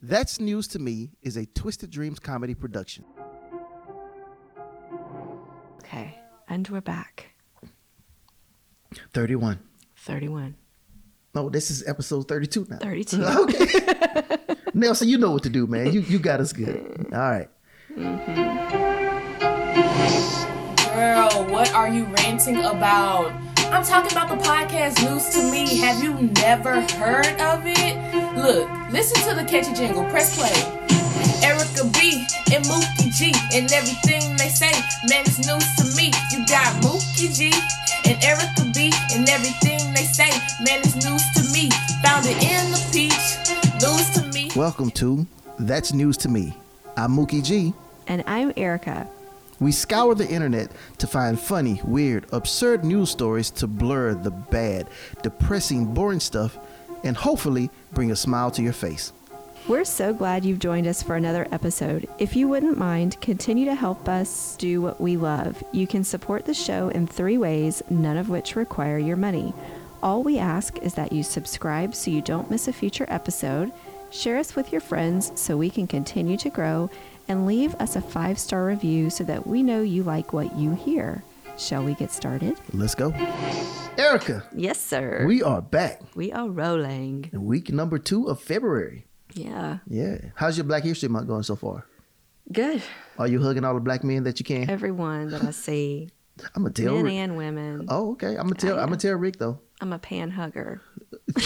That's News to Me is a Twisted Dreams comedy production. Okay, and we're back. 31. 31. No, this is episode 32 now. 32. Okay. Nelson, you know what to do, man. You you got us good. All right. Mm-hmm. Girl, what are you ranting about? I'm talking about the podcast News to Me. Have you never heard of it? Look, listen to the catchy jingle. Press play. Erica B and Mookie G and everything they say, man, it's news to me. You got Mookie G and Erica B and everything they say, man, it's news to me. Found it in the peach. News to me. Welcome to That's News to Me. I'm Mookie G. And I'm Erica. We scour the internet to find funny, weird, absurd news stories to blur the bad, depressing, boring stuff and hopefully bring a smile to your face. We're so glad you've joined us for another episode. If you wouldn't mind, continue to help us do what we love. You can support the show in three ways, none of which require your money. All we ask is that you subscribe so you don't miss a future episode, share us with your friends so we can continue to grow, and leave us a five star review so that we know you like what you hear. Shall we get started? Let's go. Erica, Yes, sir. we are back we are rolling. in week number two of February. Yeah. Yeah. How's your Black History Month going so far? Good. Are you hugging all the black men that you can? Everyone that I see, I'm gonna tell men Rick. and women. Oh, okay. I'm gonna tell. I'm gonna tell Rick though. I'm a pan hugger.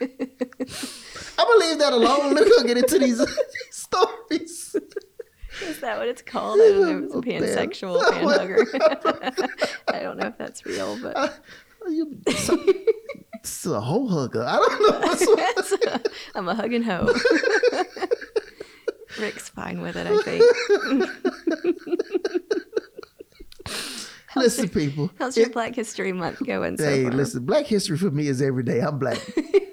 I'm gonna leave that alone. Let me go get into these stories. Is that what it's called? I don't know it's a pansexual pan hugger. I don't know if that's real, but You, so, it's a whole hugger. I don't know what's what. I'm a hugging hoe. Rick's fine with it, I think. Listen, people. How's your It- Black History Month going so hey, far? listen. Black history for me is every day. I'm black,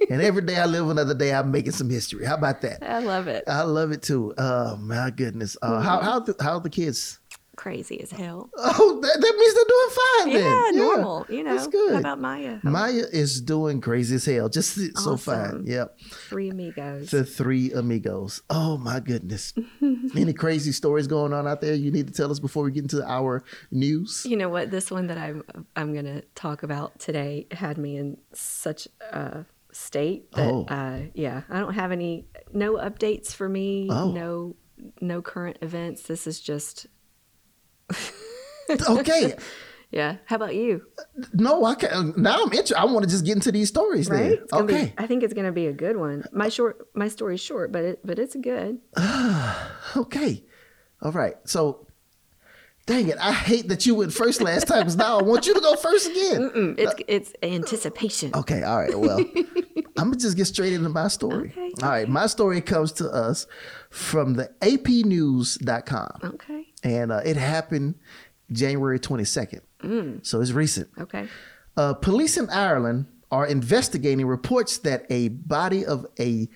and every day I live another day. I'm making some history. How about that? I love it. I love it too. Oh my goodness. Uh, Mm-hmm. how how the, how the kids? Crazy as hell. Oh, that, that means they're doing fine. Yeah, then. normal. You know. that's good. How about Maya? Maya is doing crazy as hell. Just so fine. Yep. Three amigos. The three amigos. Oh my goodness. Any crazy stories going on out there you need to tell us before we get into our news? You know what? This one that I'm I'm gonna talk about today had me in such a state that Oh. uh, yeah, I don't have any no updates for me. Oh. No no current events. This is just Okay. yeah. How about you? No, I can't. Now I'm interested. I want to just get into these stories Right? then. Okay. Be, I think it's gonna be a good one. My short my story's short, but it but it's good. Okay. All right. So, dang it. I hate that you went first last time because now I want you to go first again. Mm, It's it's anticipation. Okay, all right. Well, I'm gonna just get straight into my story. Okay, All right, my story comes to us from the APNews.com, Okay. and uh, it happened January 22nd, so it's recent. Okay. Uh, police in Ireland are investigating reports that a body of a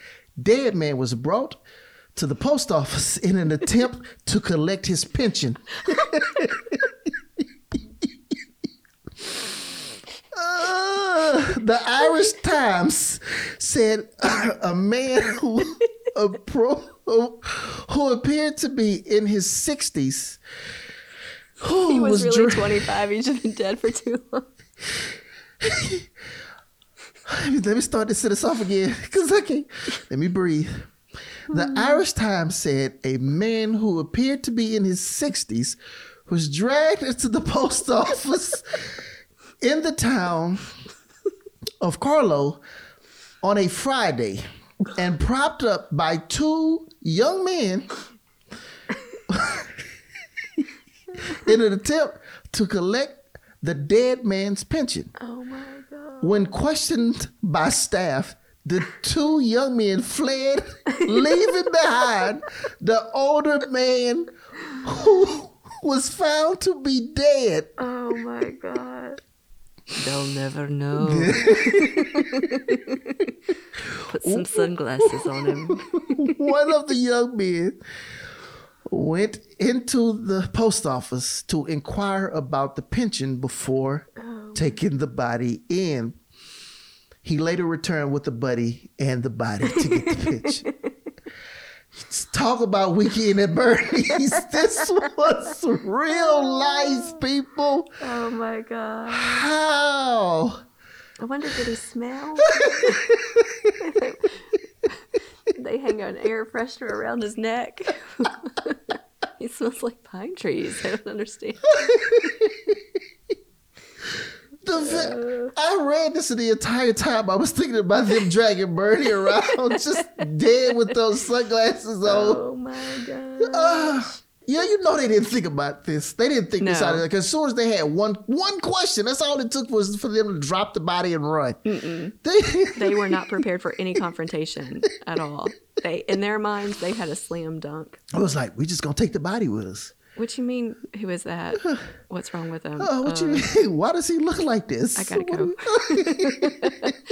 dead man was brought to the post office in an attempt to collect his pension. Uh, the Irish Times said a man who, appro- who appeared to be in his 60s who He was, really dra- 25. He's just been dead for too long. Let me start this sentence off again because I can't. Let me breathe. The Irish Times said a man who appeared to be in his 60s was dragged into the post office in the town of Carlow on a Friday and propped up by two young men in an attempt to collect the dead man's pension. Oh my god. When questioned by staff, the two young men fled, leaving behind the older man who was found to be dead. Oh my god. They'll never know. Put some sunglasses on him. One of the young men went into the post office to inquire about the pension before oh. taking the body in. He later returned with the buddy and the body to get the pitch. Talk about weekend at Bernie's. This was real life, people. Oh my god. How? I wonder did he smell? they hang an air freshener around his neck. he smells like pine trees. I don't understand. The, I read this the entire time. I was thinking about them dragging Bernie around, just dead with those sunglasses on. Oh my god. Uh, yeah, you know they didn't think about this. They didn't think this No. out of Because as soon as they had one one question, that's all it took was for them to drop the body and run. They, They were not prepared for any confrontation at all. They in their minds they had a slam dunk. I was like, we just gonna take the body with us. What you mean? Who is that? What's wrong with him? Oh, what Uh, you mean? Why does he look like this? I gotta go.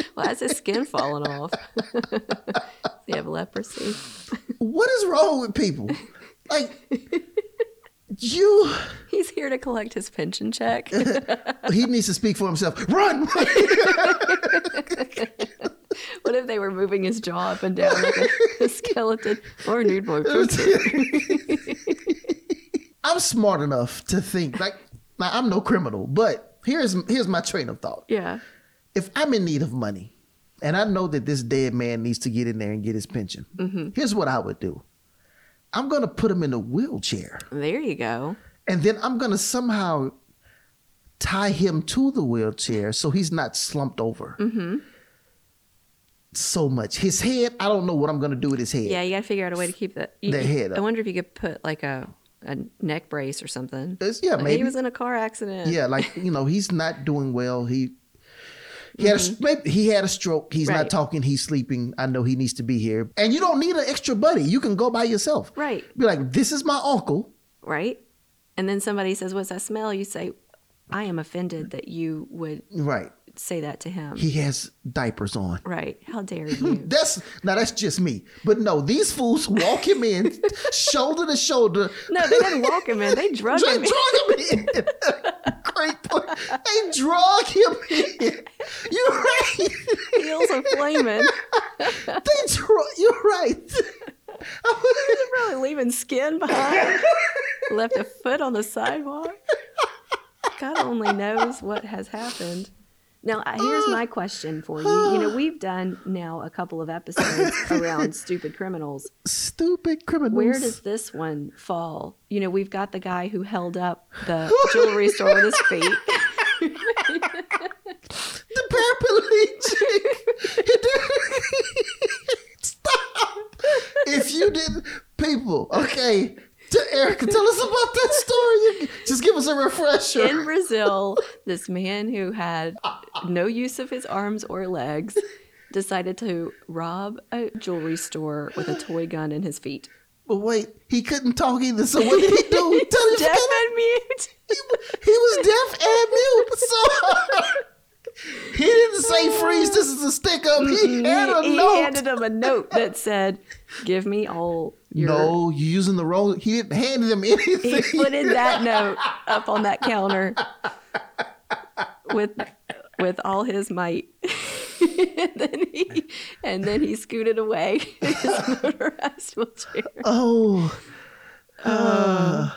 Why is his skin falling off? Does he have leprosy? What is wrong with people? Like you, He's here to collect his pension check. he needs to speak for himself. Run! What if they were moving his jaw up and down like a, a skeleton? Or need more pension. I'm smart enough to think like, now I'm no criminal, but here's here's my train of thought. Yeah. if I'm in need of money and I know that this dead man needs to get in there and get his pension, Mm-hmm. here's what I would do. I'm gonna put him in a wheelchair There you go. and then I'm gonna somehow tie him to the wheelchair so he's not slumped over. Mm-hmm. So much. His head, I don't know what I'm gonna do with his head. Yeah, you gotta figure out a way to keep the, you, The head I wonder if you could put like a, a neck brace or something. It's- yeah, Like, maybe. He was in a car accident. yeah, like you know, he's not doing well. He he had a, maybe he had a stroke. He's not Mm-hmm. Talking. He's sleeping. I know he needs to be here. And you don't need an extra buddy. You can go by yourself. Right. Be like, this is my uncle. Right? And then somebody says, What's that smell? You say, I am offended that you would Right. Say that to him. He has diapers on. right. How dare you? That's now that's just me. But no, these fools walk him in shoulder to shoulder. no, they didn't walk him in. They drug Drug, him in. drug him in. Great point. They drug him in. You're right. Heels are flaming. They drug. You're right. Probably leaving skin behind. Left a foot on the sidewalk. God only knows what has happened. Now, uh, here's my question for you. You know, we've done now a couple of episodes around stupid criminals. Stupid criminals. Where does this one fall? You know, we've got the guy who held up the jewelry store with his feet. the paraplegic? Stop. If you didn't, people, okay. Erica, tell us about that story. Just give us a refresher. In Brazil, this man who had no use of his arms or legs decided to rob a jewelry store with a toy gun in his feet. but wait, he couldn't talk either. So what did he do? Tell. Deaf and mute. He, he was deaf and mute. So he didn't say freeze. This is a stick up. He had a he note. handed him a note that said, "Give me all your." no, you're using the wrong. He didn't hand them anything. He footed that note up on that counter with with all his might. and then he and then he scooted away in his motorized wheelchair. oh, That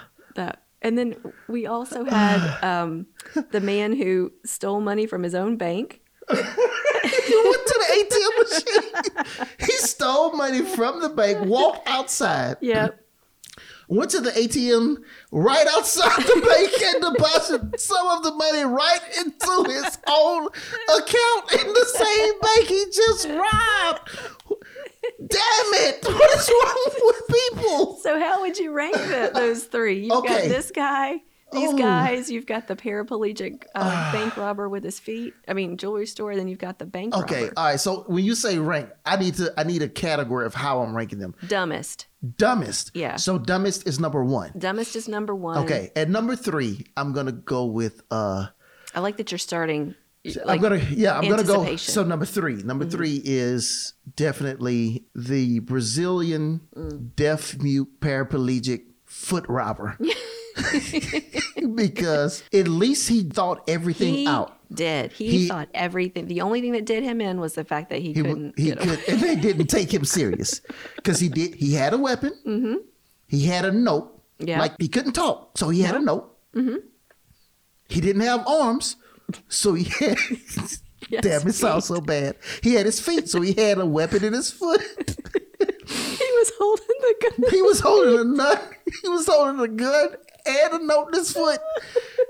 and then we also had um, the man who stole money from his own bank. he went to the ATM machine. he stole money from the bank, walked outside, Yep. went to the ATM right outside the bank and deposited some of the money right into his own account in the same bank he just robbed. Damn it! What is wrong with people? So how would you rank the, those three? You've got this guy, these Oh. guys. You've got the paraplegic uh, bank robber with his feet. I mean, jewelry store. Then you've got the bank Okay, robber. all right. So when you say rank, I need to I need a category of how I'm ranking them. Dumbest. Dumbest. Yeah. So dumbest is number one. Dumbest is number one. Okay. At number three, I'm gonna go with uh I like that you're starting. I'm gonna yeah, I'm gonna go. So number three, number Mm-hmm. three is definitely the Brazilian Mm. deaf mute paraplegic foot robber. because at least he thought everything He out. did. He, He- thought everything. The only thing that did him in was the fact that he, He, couldn't he could, and they didn't take him serious because he did. He had a weapon. Mm-hmm. He had a note. Yeah. Like he couldn't talk, so he had a note. Mm-hmm. He didn't have arms, so he had. Yes, damn, it sounds so bad. He had his feet, so he had a weapon in his foot. He was holding the gun. he was holding a nut. He was holding a gun and a note in his foot.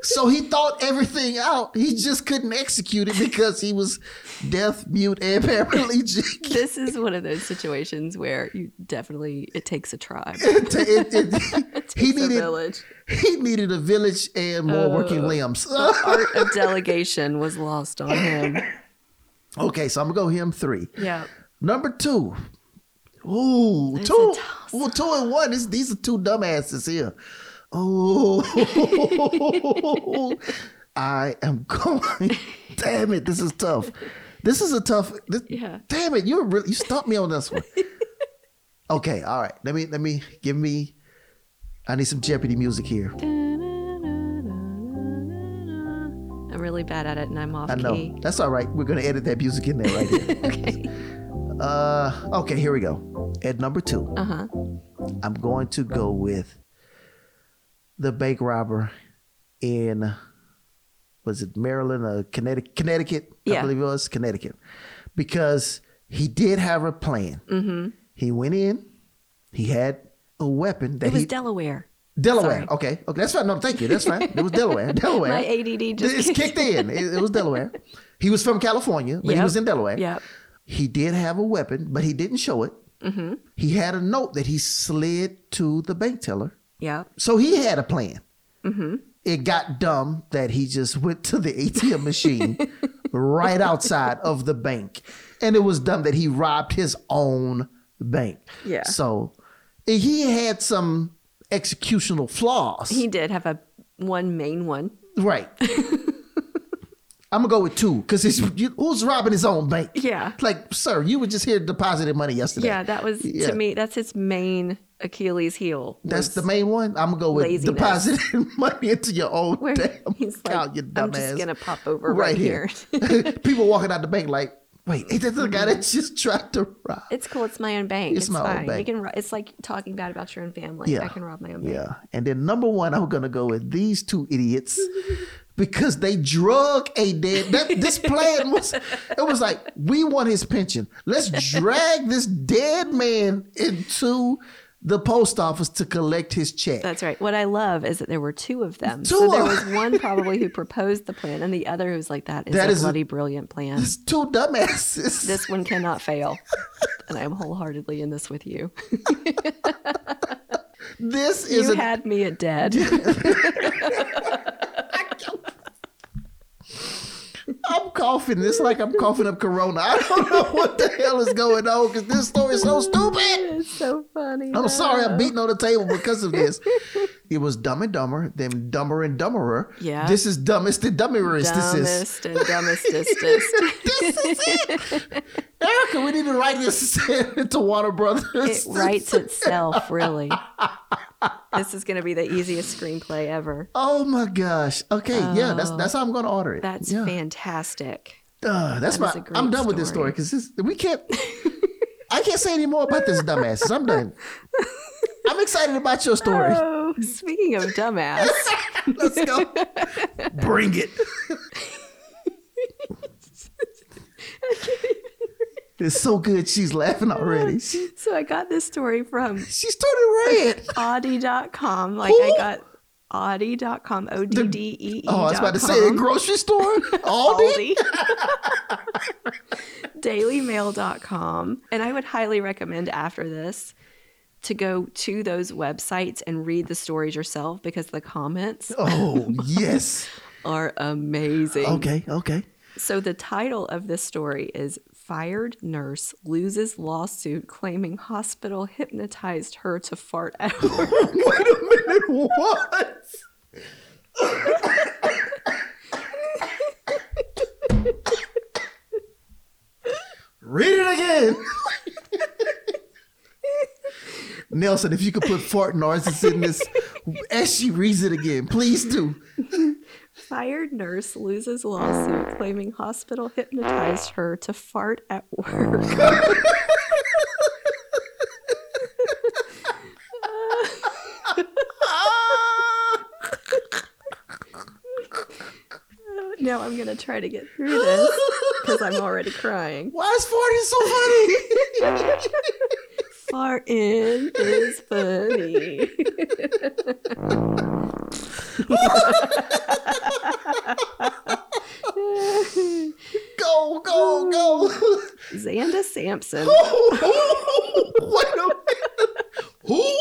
So he thought everything out. He just couldn't execute it because he was deaf, mute, and paraplegic. This is one of those situations where you definitely it takes a tribe. It- it- it- he Takes a needed village. he needed a village and more oh. working limbs. the Art of delegation was lost on him. okay, so I'm gonna go him three. Yeah. Number two. Ooh, It's two. Well, two and one. This, these are two dumbasses here. Oh, I am going. Damn it, this is tough. This is a tough. This, Yeah. Damn it, you really you stumped me on this one. Okay, all right. Let me let me give me. I need some Jeopardy music here. I'm really bad at it and I'm off I know key. that's all right. We're gonna edit that music in there right here. Okay. Uh, okay, here we go. At number two. Uh huh. I'm going to go with the bank robber in was it Maryland or Connecticut? Connecticut, I believe it was Connecticut, because he did have a plan. Mm-hmm. He went in. He had a weapon that It was he Delaware. Delaware. sorry. Okay, okay, that's fine. No, thank you. That's fine. It was Delaware. Delaware. My ADD just it's kicked in. It, it was Delaware. He was from California, but he was in Delaware. Yep. He did have a weapon, but he didn't show it. Mm-hmm. He had a note that he slid to the bank teller. Yep. So he had a plan. Mm-hmm. It got dumb that he just went to the ATM machine right outside of the bank. And it was dumb that he robbed his own bank. Yeah. So he had some executional flaws. He did have a one main one. right. I'm gonna go with two because who's robbing his own bank? Yeah. Like, sir, you were just here depositing money yesterday. Yeah, that was Yeah. to me. That's his main Achilles heel. That's the main one. I'm gonna go with laziness. depositing money into your own where damn he's like, account, you I'm just gonna pop over right, here. People walking out the bank like, wait, ain't that the guy that mm-hmm. just tried to rob? it's cool. It's my own bank. It's It's, my own bank. You can. It's like talking bad about your own family. Yeah. I can rob my own bank. Yeah. And then number one, I'm gonna go with these two idiots because they drug a dead. That, this plan was, it was like we want his pension. Let's drag this dead man into the post office to collect his check. That's right. What I love is that there were two of them. Two so there was one probably who proposed the plan, and the other who's like, "That is That a is a- bloody brilliant plan. It's two dumbasses. This one cannot fail." And I'm wholeheartedly in this with you. this is You a had me at dead. I'm coughing. It's like I'm coughing up Corona. I don't know what the hell is going on because this story is so stupid. it's so funny. I'm sorry, I'm beating on the table because of this. It was Dumb and Dumber, then Dumber and Dumberer. Yeah. This is Dumbest and Dumberest. This is. Dumbest and dumbestest. Erica, we need to write this into Warner Brothers. it writes itself, really. This is going to be the easiest screenplay ever. Oh my gosh. Okay, yeah, that's that's how I'm going to order it. Oh. That's yeah. fantastic. Uh, that's That my. I'm done with this story story. because we can't. I can't say any more about this dumbasses. I'm done. I'm excited about your story. Oh, speaking of dumbass, Let's go. Bring it. it's so good. She's laughing already. So I got this story from she started red. Oddee.com. Like Who? I got Oddee.com, O D D E E. Oh, I was about to say a grocery store. Aldi. Aldi. dailymail.com. And I would highly recommend after this to go to those websites and read the stories yourself because the comments Oh yes. are amazing. Okay. Okay. So the title of this story is Fired Nurse Loses Lawsuit Claiming Hospital Hypnotized Her to Fart at Out. Wait a minute. What? Read it again. Nelson, if you could put fart noises in this As she reads it again, please do. Fired nurse loses lawsuit claiming hospital hypnotized her to fart at work. now I'm gonna try to get through this because I'm already crying. Why is farting so funny? Farting is funny. go, go, go. Xanda Sampson. Who?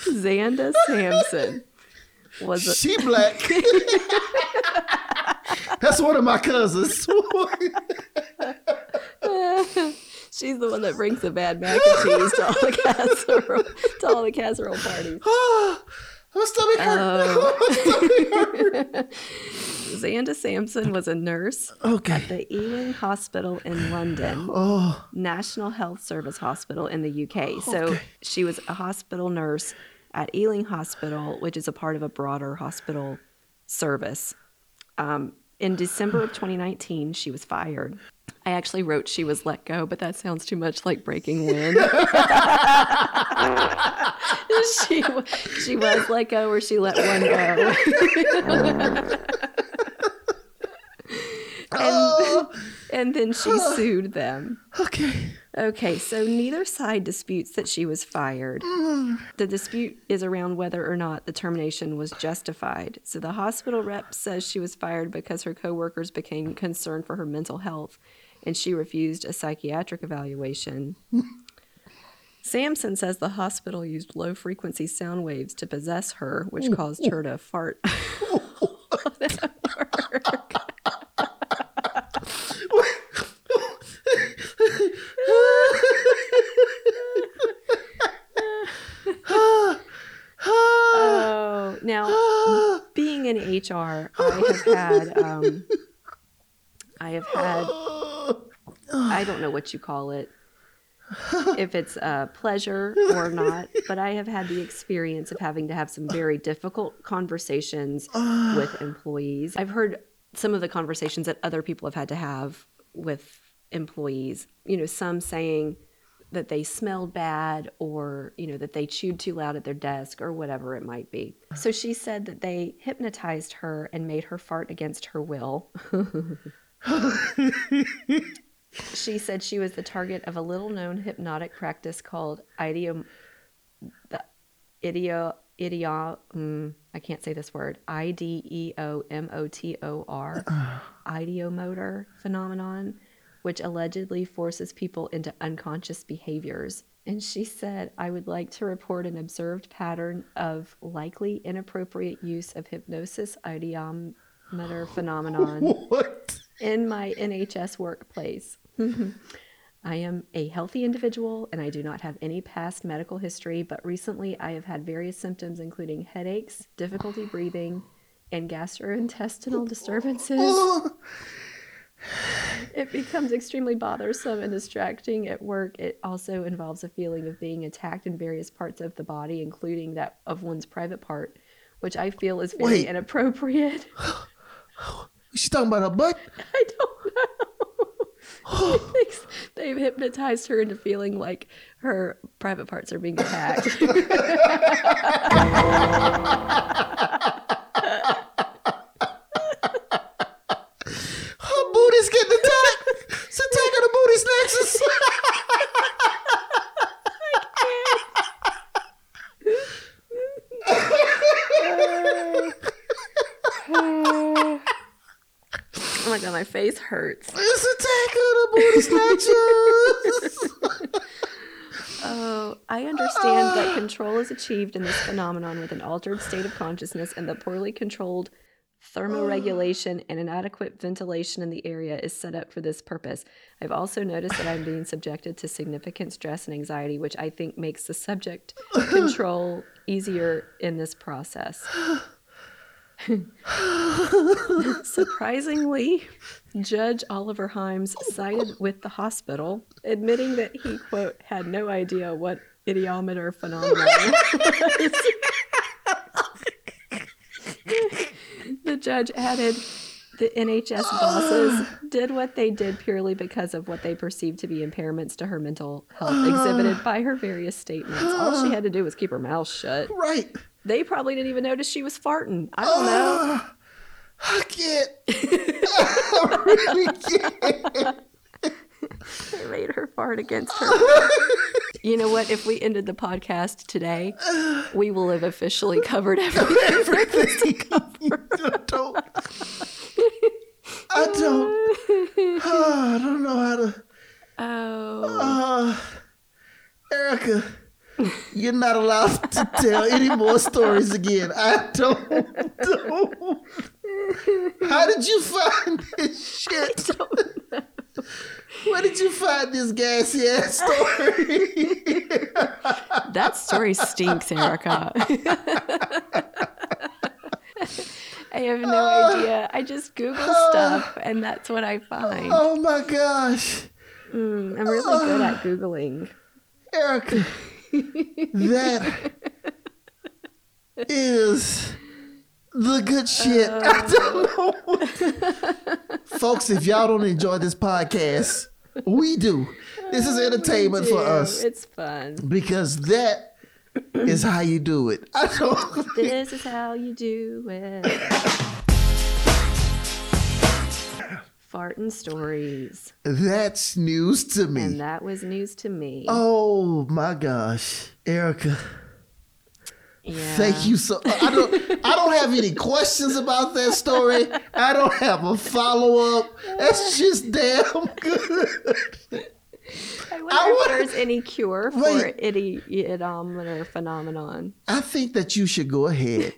Xanda Sampson was a, She black. That's one of my cousins. She's the one that brings the bad mac and cheese to all the casserole to all the casserole parties. Oh, My stomach hurt. Oh. Xanda Sampson was a nurse Okay. at the Ealing Hospital in London, Oh, National Health Service Hospital in the UK. So she was a hospital nurse at Ealing Hospital, which is a part of a broader hospital service. Um, in December of 2019, she was fired. I actually wrote she was let go, but that sounds too much like breaking wind. she she was let go, or she let one go. and, ah. and then she ah. sued them. okay. Okay, so neither side disputes that she was fired. Mm. The dispute is around whether or not the termination was justified. So the hospital rep says she was fired because her coworkers became concerned for her mental health and she refused a psychiatric evaluation. Sampson says the hospital used low frequency sound waves to possess her, which caused her to fart. Oh, now being in HR, I have had, um, I have had, I don't know what you call it, if it's a pleasure or not, but I have had the experience of having to have some very difficult conversations with employees. I've heard some of the conversations that other people have had to have with employees, you know, some saying, that they smelled bad or you know that they chewed too loud at their desk or whatever it might be. So she said that they hypnotized her and made her fart against her will. She said she was the target of a little known hypnotic practice called idiom the idio idio mm, i can't say this word i-d-e-o-m-o-t-o-r ideomotor phenomenon which allegedly forces people into unconscious behaviors. And she said, I would like to report an observed pattern of likely inappropriate use of hypnosis ideomotor phenomenon What? in my NHS workplace. I am a healthy individual and I do not have any past medical history, but recently I have had various symptoms, including headaches, difficulty breathing, and gastrointestinal disturbances. It becomes extremely bothersome and distracting at work. It also involves a feeling of being attacked in various parts of the body, including that of one's private part, which I feel is very Wait. inappropriate. She's talking about her butt? I don't know. She thinks they've hypnotized her into feeling like her private parts are being attacked. Her booty's getting attacked. It's attacking the booty snatchers. oh my god, my face hurts. It's attacking the booty snatchers. Oh, I understand that control is achieved in this phenomenon with an altered state of consciousness and the poorly controlled thermoregulation and inadequate ventilation in the area is set up for this purpose. I've also noticed that I'm being subjected to significant stress and anxiety, which I think makes the subject control easier in this process. Surprisingly, Judge Oliver Hyams sided with the hospital, admitting that he, quote, had no idea what idiometer phenomenon the judge added, the NHS bosses did what they did purely because of what they perceived to be impairments to her mental health exhibited by her various statements. All she had to do was keep her mouth shut. Right. They probably didn't even notice she was farting. I don't know. I can't. I really can't. They made her fart against her. you know what? If we ended the podcast today, we will have officially covered everything. Everything. I don't. I don't. I don't know how to. Oh, Uh, Erica, you're not allowed to tell any more stories again. I don't. don't. How did you find this shit? Where did you find this gassy ass story? that story stinks, Erica. I have no idea. I just Google stuff, and that's what I find. oh my gosh. Mm, I'm really good at Googling. Erica, that is the good shit. I uh. don't know. Folks, if y'all don't enjoy this podcast, we do. This is uh, entertainment for us It's fun. because that is how you do it. I don't. This is how you do it. Farting stories. That's news to me. And that was news to me. Oh my gosh, Erica. yeah. Thank you so. I don't. I don't have any questions about that story. I don't have a follow up. That's just damn good. I wonder I if there's any cure for Wait. idiotometer phenomenon. I think that you should go ahead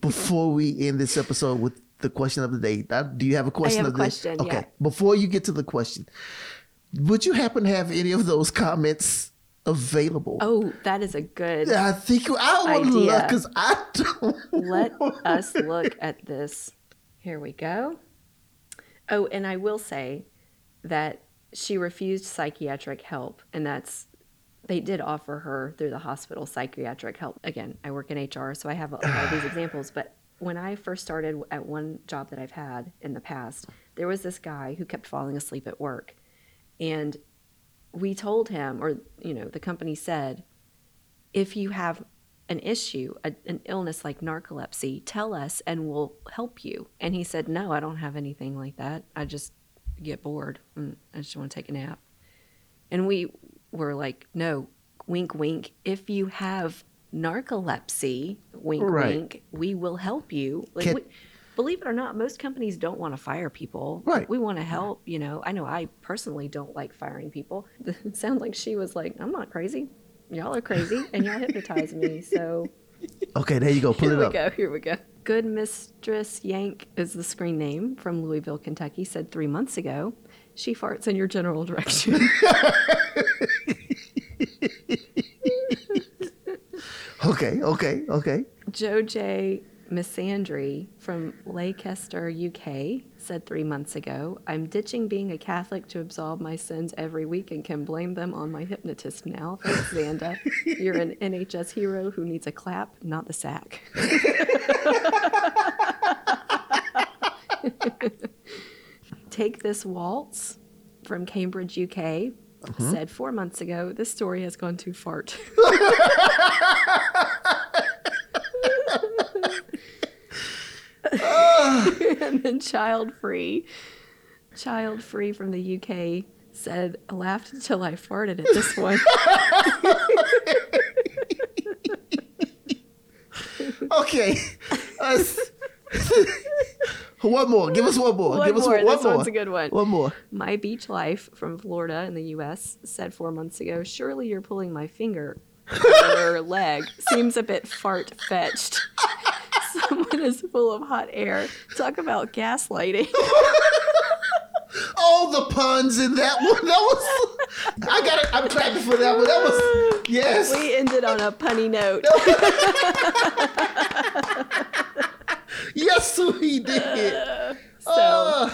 before we end this episode with the question of the day. Do you have a question? have a of the day? question, Okay. yeah. Before you get to the question, would you happen to have any of those comments available? Oh, that is a good. I think I would Idea. love because I don't. Let us look at this. Here we go. Oh, and I will say that she refused psychiatric help, and that's they did offer her through the hospital psychiatric help. Again, I work in HR, so I have all of these examples. But when I first started at one job that I've had in the past, there was this guy who kept falling asleep at work, and we told him, or you know, the company said, if you have an issue, a, an illness like narcolepsy, tell us and we'll help you. And he said, No, I don't have anything like that. I just get bored. And I just want to take a nap. And we were like, No, wink, wink. If you have narcolepsy, wink, Right. wink, we will help you. Like, Can- we, believe it or not, most companies don't want to fire people. Right. We want to help. You know, I know I personally don't like firing people. It sounds like she was like, I'm not crazy. Y'all are crazy and y'all hypnotize me. So Okay, there you go. Pull here it we go. Here we go. Good Mistress Yank is the screen name from Louisville, Kentucky, said three months ago. She farts in your general direction. Okay, okay, okay. Joe J. Missandry from Leicester, UK, said three months ago, I'm ditching being a Catholic to absolve my sins every week and can blame them on my hypnotist now. Thanks, Xanda. You're an NHS hero who needs a clap, not the sack. Take This Waltz from Cambridge, UK, said four months ago, this story has gone too fart. and then Child Free, Child Free from the UK said, I laughed until I farted at this one. Okay. Uh, one more. Give us one more. One Give us more. one, one This more. one's a good one. One more. My beach life from Florida in the US said four months ago, Surely you're pulling my finger or leg. Seems a bit fart fetched. Someone is full of hot air. Talk about gaslighting. All the puns in that one. That was. I got it. I'm clapping for that one. That was. Yes. we ended on a punny note. We did. So, Uh,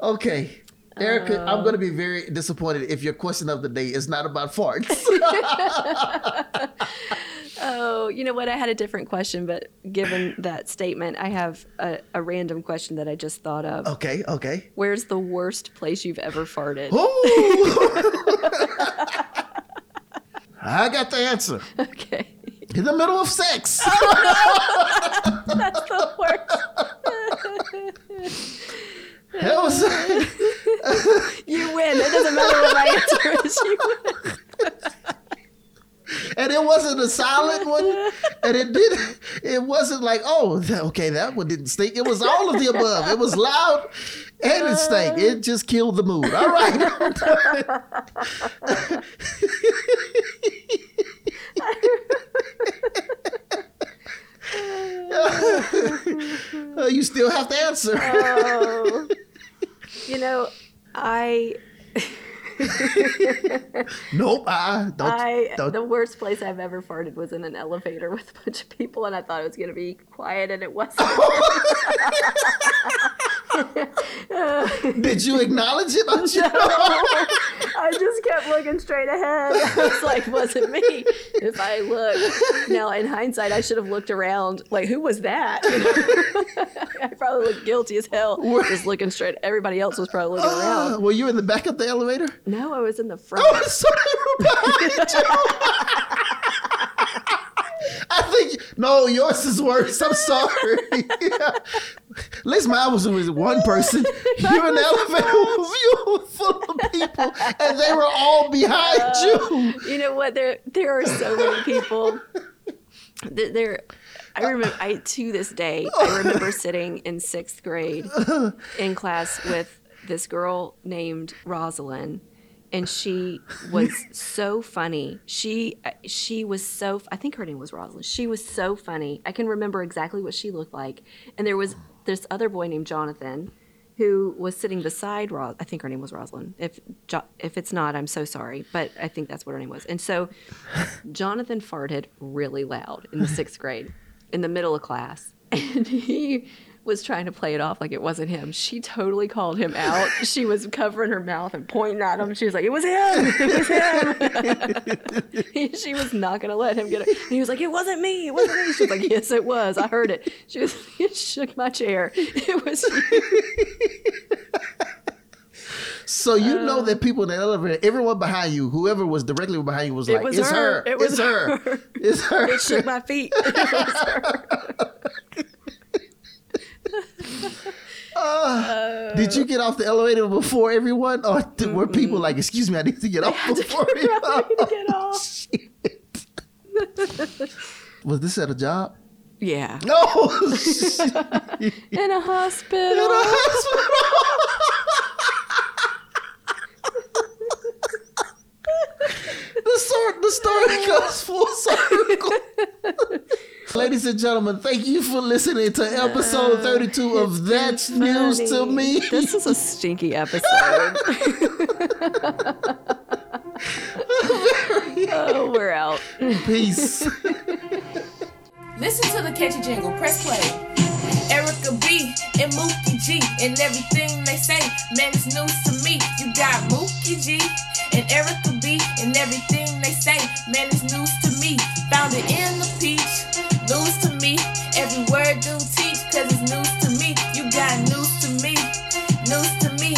okay. Erica, I'm going to be very disappointed if your question of the day is not about farts. Oh, you know what? I had a different question, but given that statement, I have a, a random question that I just thought of. okay, okay. Where's the worst place you've ever farted? I got the answer. Okay. In the middle of sex. Oh, That's the worst. Was You win. It doesn't matter what my answer is. You win. and it wasn't a silent one. And it did it wasn't like, oh, okay, that one didn't stink. It was all of the above. It was loud and it stank. It just killed the mood. All right. Uh, you still have to answer. Oh. You know, I nope. I don't. I don't the worst place I've ever farted was in an elevator with a bunch of people, and I thought it was gonna be quiet, and it wasn't. did you acknowledge it? You? I just kept looking straight ahead. I was like, wasn't me. If I look now, in hindsight, I should have looked around. Like, who was that? I probably looked guilty as hell, just looking straight. Everybody else was probably looking Uh, around. were you in the back of the elevator? No, I was in the front. Oh, so they were behind you. No, yours is worse. I'm sorry. Yeah. At least mine was with one person. You're in the elevator with you full of people, and they were all behind uh, you. You know what? There, there are so many people. that There, I remember. I to this day, I remember sitting in sixth grade in class with this girl named Rosalind, and she was so funny. She, uh, she was so. I think her name was Rosalind. She was so funny. I can remember exactly what she looked like. And there was this other boy named Jonathan who was sitting beside Ros. I think her name was Rosalind. If jo- if it's not, I'm so sorry, but I think that's what her name was. And so, Jonathan farted really loud in the sixth grade, in the middle of class, and he was trying to play it off like it wasn't him. She totally called him out. She was covering her mouth and pointing at him. She was like, "It was him. It was him." she was not gonna let him get it. And he was like, "It wasn't me. It wasn't me." She was like, "Yes, it was. I heard it." She was it shook my chair. It was you. So you uh, know that people in the elevator, everyone behind you, whoever was directly behind you, was like, It like, was "It's her. her. It was it's her. her. It's her." It shook my feet. It was her. Uh, did you get off the elevator before everyone, or did, were people like, "Excuse me, I need to get off before Probably you?" to get off. Shit. was this at a job? Yeah. No. In a hospital. the story, the story goes full circle. Ladies and gentlemen, thank you for listening to episode 32 of That's News to Me. This is a stinky episode. oh, we're out. Peace. Listen to the catchy jingle. Press play. Erica B and Mookie G and everything they say, man, it's news to me. You got Mookie G and Erica B and everything they say, man, it's news to me. Found it in the peach, news to me. Every word do teach, cause it's news to me. You got news to me, news to me.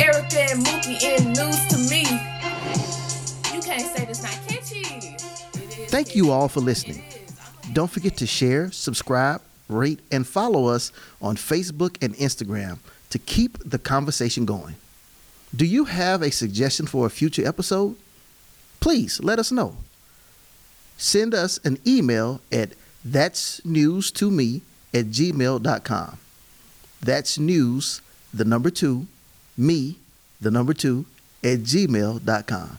Erica and Mookie in news to me. You can't say this not catchy. Thank you all for listening. Don't forget to share, subscribe, rate, and follow us on Facebook and Instagram to keep the conversation going. Do you have a suggestion for a future episode? Please let us know. Send us an email at that's news to me at gmail.com. That's news, the number two, me, the number two, at gmail.com.